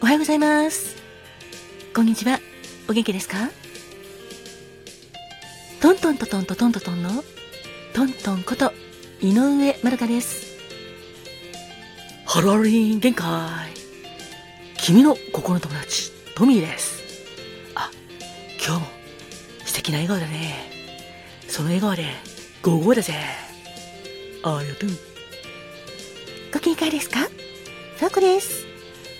おはようございます。こんにちは。お元気ですか？トントントントントトントトンのトントンこと井上まるかです。ハロリン限界。君の心の友達、トミーです。あ、今日も素敵な笑顔だね。その笑顔で、ゴーゴーだぜ。ありがとう。ご機嫌ですか？そうこです。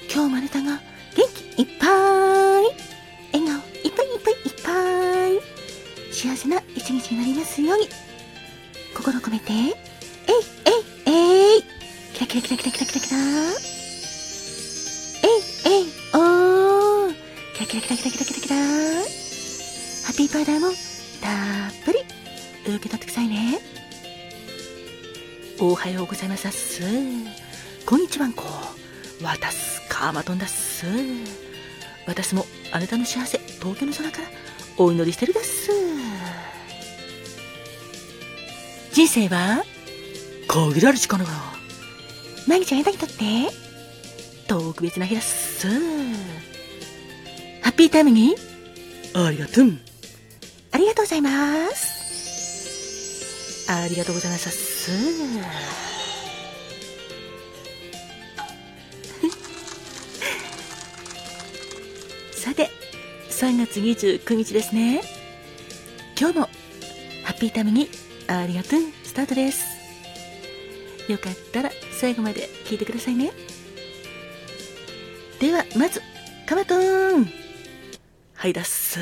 今日もあなたが元気いっぱい。笑顔いっぱいいっぱいいっぱい。幸せな一日になりますように。心込めて。えいえいえい。キラキラキラキラキラキラキラ。えいえい。おー。キラキラキラキラキラキラキラ。ハッピーパウダーもたっぷり。受け取ってください。おはようございます。っすこんにちはんこ。わたすカーマトンだっす。私もあなたの幸せ東京の空からお祈りしてるだっす。人生は限られる時間だから毎日あなたにとって特別な日だっす。ハッピータイムにありがとうありがとうございますありがとうございますっす さて、3月29日ですね。今日も、ハッピータイムにありがとう、スタートです。よかったら最後まで聞いてくださいね。では、まず、カマトーンはいだっす。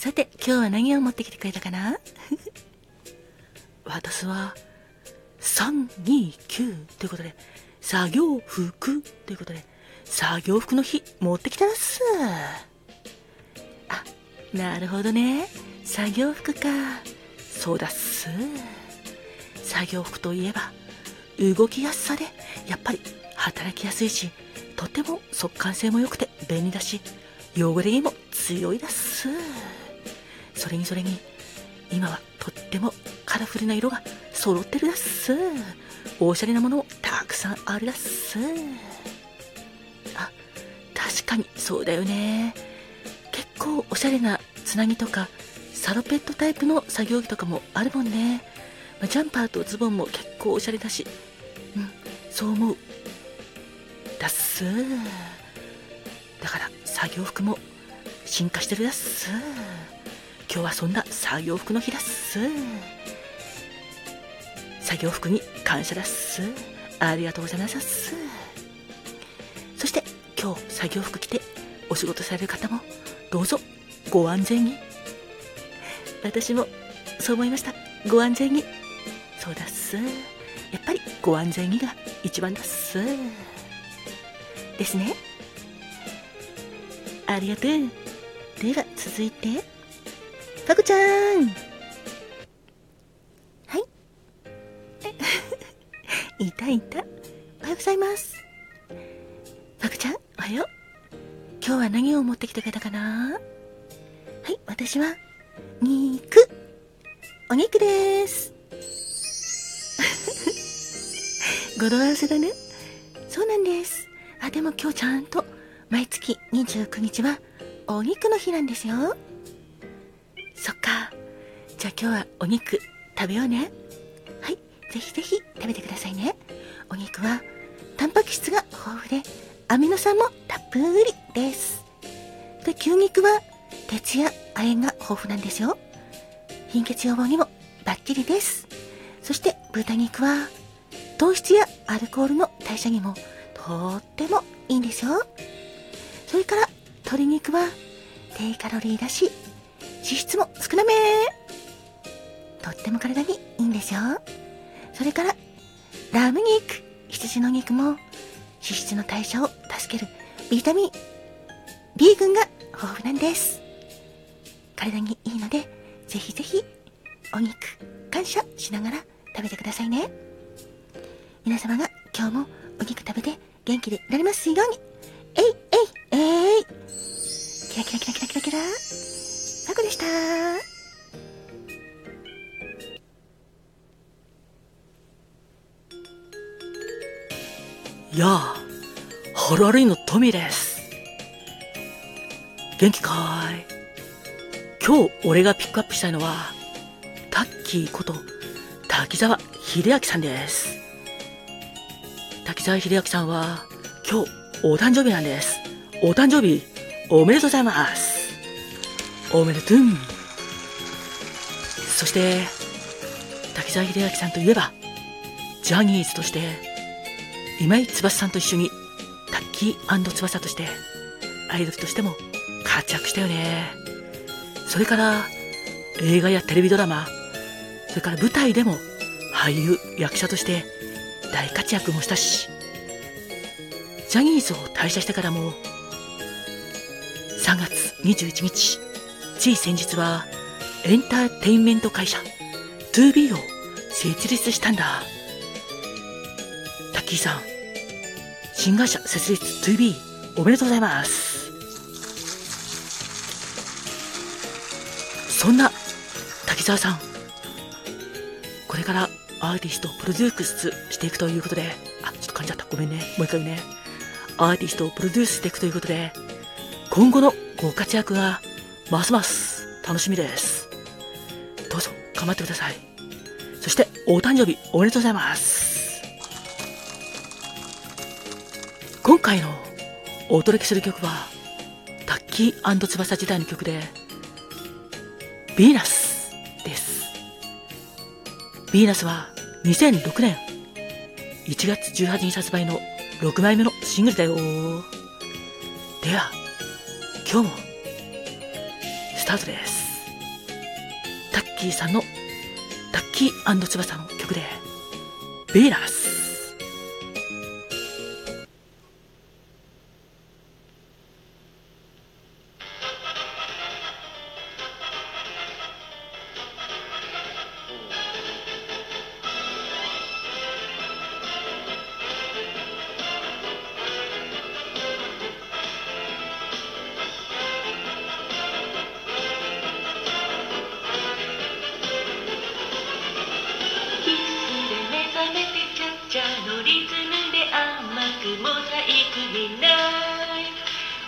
さて、今日は何を持ってきてくれたかな？私は、329ということで、作業服ということで、作業服の日持ってきたっす。あ、なるほどね。作業服か。そうだっす。作業服といえば、動きやすさで、やっぱり働きやすいし、とても速乾性も良くて便利だし、汚れにも強いだっす。それにそれに、今はとってもカラフルな色が揃ってるだっす。おしゃれなものもたくさんあるだっす。あ、確かにそうだよね。結構おしゃれなつなぎとか、サロペットタイプの作業着とかもあるもんね。ジャンパーとズボンも結構おしゃれだし。うん、そう思う。だっす。だから作業服も進化してるだっす。今日はそんな作業服の日だっす。作業服に感謝だっす。ありがとうございますっす。そして今日作業服着てお仕事される方もどうぞご安全に。私もそう思いました。ご安全に。そうだっす。やっぱりご安全にが一番だっす。ですね。ありがとう。では続いて、かこちゃん。はい。いたいた。おはようございます。パクちゃん、おはよう。今日は何を持ってきてくれたかな？はい、私は、肉。お肉です。語呂合わせだね。そうなんです。あ、でも今日ちゃんと、毎月29日は、お肉の日なんですよ。そっか。じゃあ今日はお肉食べようね。はい、ぜひぜひ食べてくださいね。お肉は、タンパク質が豊富で、アミノ酸もたっぷりです。で、牛肉は、鉄や亜鉛が豊富なんですよ。貧血予防にもバッチリです。そして、豚肉は、糖質やアルコールの代謝にもとってもいいんですよ。それから、鶏肉は、低カロリーだし、脂質も少なめとっても体にいいんですよ。それから、ラム肉、羊の肉も脂質の代謝を助けるビタミン B 群が豊富なんです。体にいいので、ぜひぜひお肉感謝しながら食べてくださいね。皆様が今日もお肉食べて元気でいられますように。えいえいえいキラキラキラキラキラキラでした。。。。。。。。。。。。。。。。。。。。。。。。。。。。。。。。。。。。。。。。。。。。。。。。。。。。。。。。。。。。。。。。。。。。。。。。。。。。。。。。。。。。。。。。。。。。。。。。。。。。。。。。。。。。。。。。。。。。。。。。。。。。。。。。。。。。。。。。。。。。。。。。。やあ、ハロリーのトミーです。元気かい？今日俺がピックアップしたいのは、タッキーこと滝沢秀明さんです。滝沢秀明さんは今日お誕生日なんです。お誕生日おめでとうございます。おめでとう。そして、滝沢秀明さんといえば、ジャニーズとして、今井翼さんと一緒に、タッキー翼として、アイドルとしても活躍したよね。それから、映画やテレビドラマ、それから舞台でも俳優、役者として大活躍もしたし、ジャニーズを退社してからも、3月21日、つい先日はエンターテインメント会社 2B を設立したんだ。タッキーさん、新会社設立 2B おめでとうございます。そんな滝沢さん、これからアーティストをプロデュースしていくということで、あ、ちょっと噛んじゃった。ごめんね。もう一回ね。アーティストをプロデュースしていくということで、今後のご活躍がますます楽しみです。どうぞ頑張ってください。そしてお誕生日おめでとうございます。今回のお届けする曲は、タッキー翼時代の曲で、ヴィーナスです。ヴィーナスは2006年1月18日発売の6枚目のシングルだよ。では、今日もスタートです。タッキーさんのタッキー翼の曲で、ベイラースむで甘くモザイクにない。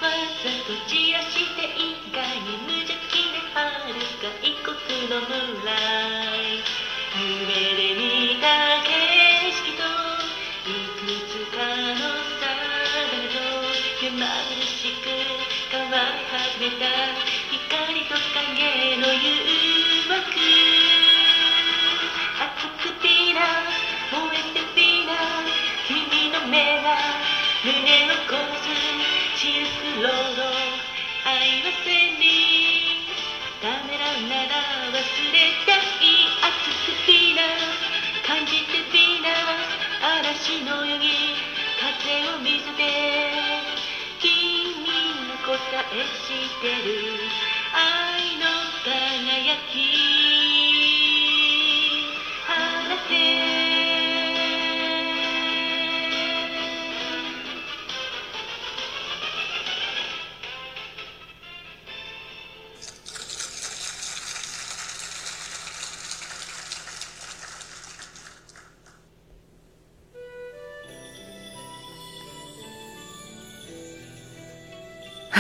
わざと散らして一回に無邪気で春か。一刻のムーライ上で見た景色といくつかのサダルの目ましく乾わ始めた。光と影の誘惑。目が胸をこすシルクロード愛は千里めらうなら忘れた。い熱くディナー感じてディナー嵐のように風を見せて。君の答えしてる。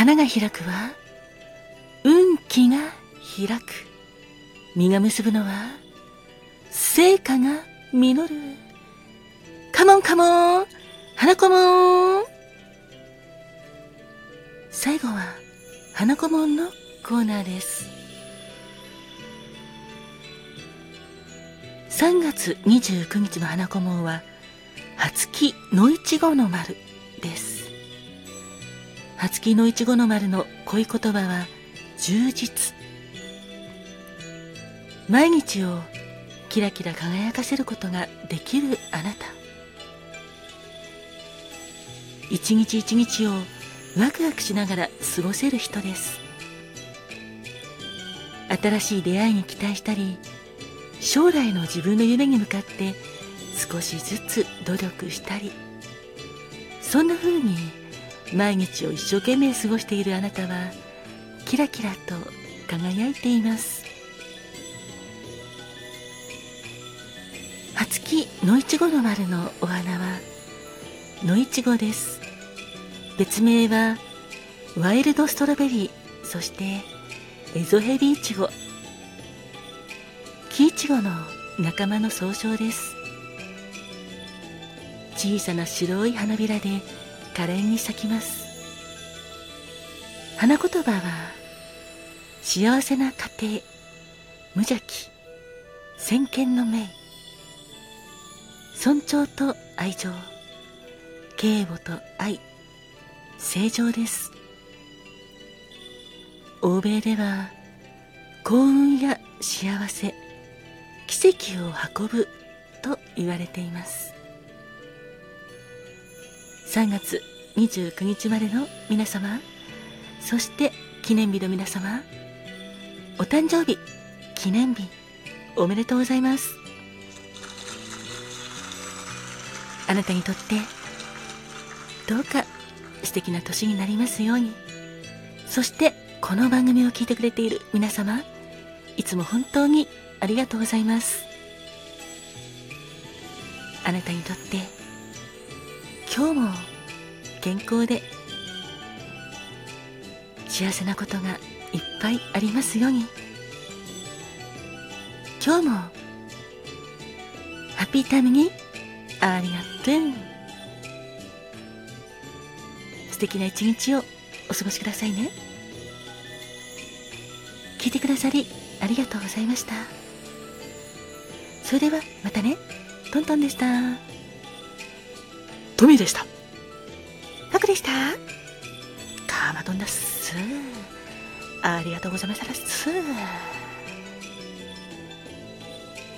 花が開くは運気が開く。実が結ぶのは成果が実る。カモンカモン花子もん。最後は花子もんのコーナーです。3月29日の花子もんは初木のいちごの丸。初木のいちごの丸の恋言葉は充実。毎日をキラキラ輝かせることができるあなた。一日一日をワクワクしながら過ごせる人です。新しい出会いに期待したり将来の自分の夢に向かって少しずつ努力したりそんな風に毎日を一生懸命過ごしているあなたはキラキラと輝いています。初木のいちごの丸のお花は野いちごです。別名はワイルドストロベリーそしてエゾヘビイチゴ。木イチゴの仲間の総称です。小さな白い花びらで可憐に咲きます。花言葉は幸せな家庭無邪気先見の明。尊重と愛情敬母と愛正常です。欧米では幸運や幸せ奇跡を運ぶと言われています。3月29日までの皆様そして記念日の皆様お誕生日記念日おめでとうございます。あなたにとってどうか素敵な年になりますように。そしてこの番組を聞いてくれている皆様いつも本当にありがとうございます。あなたにとって今日も健康で幸せなことがいっぱいありますように。今日もハッピータイムにありがとう。素敵な一日をお過ごしくださいね。聞いてくださりありがとうございました。それではまたね。トントンでした。トミーでした。ハクでした。カーマトンだっすありがとうございました。っす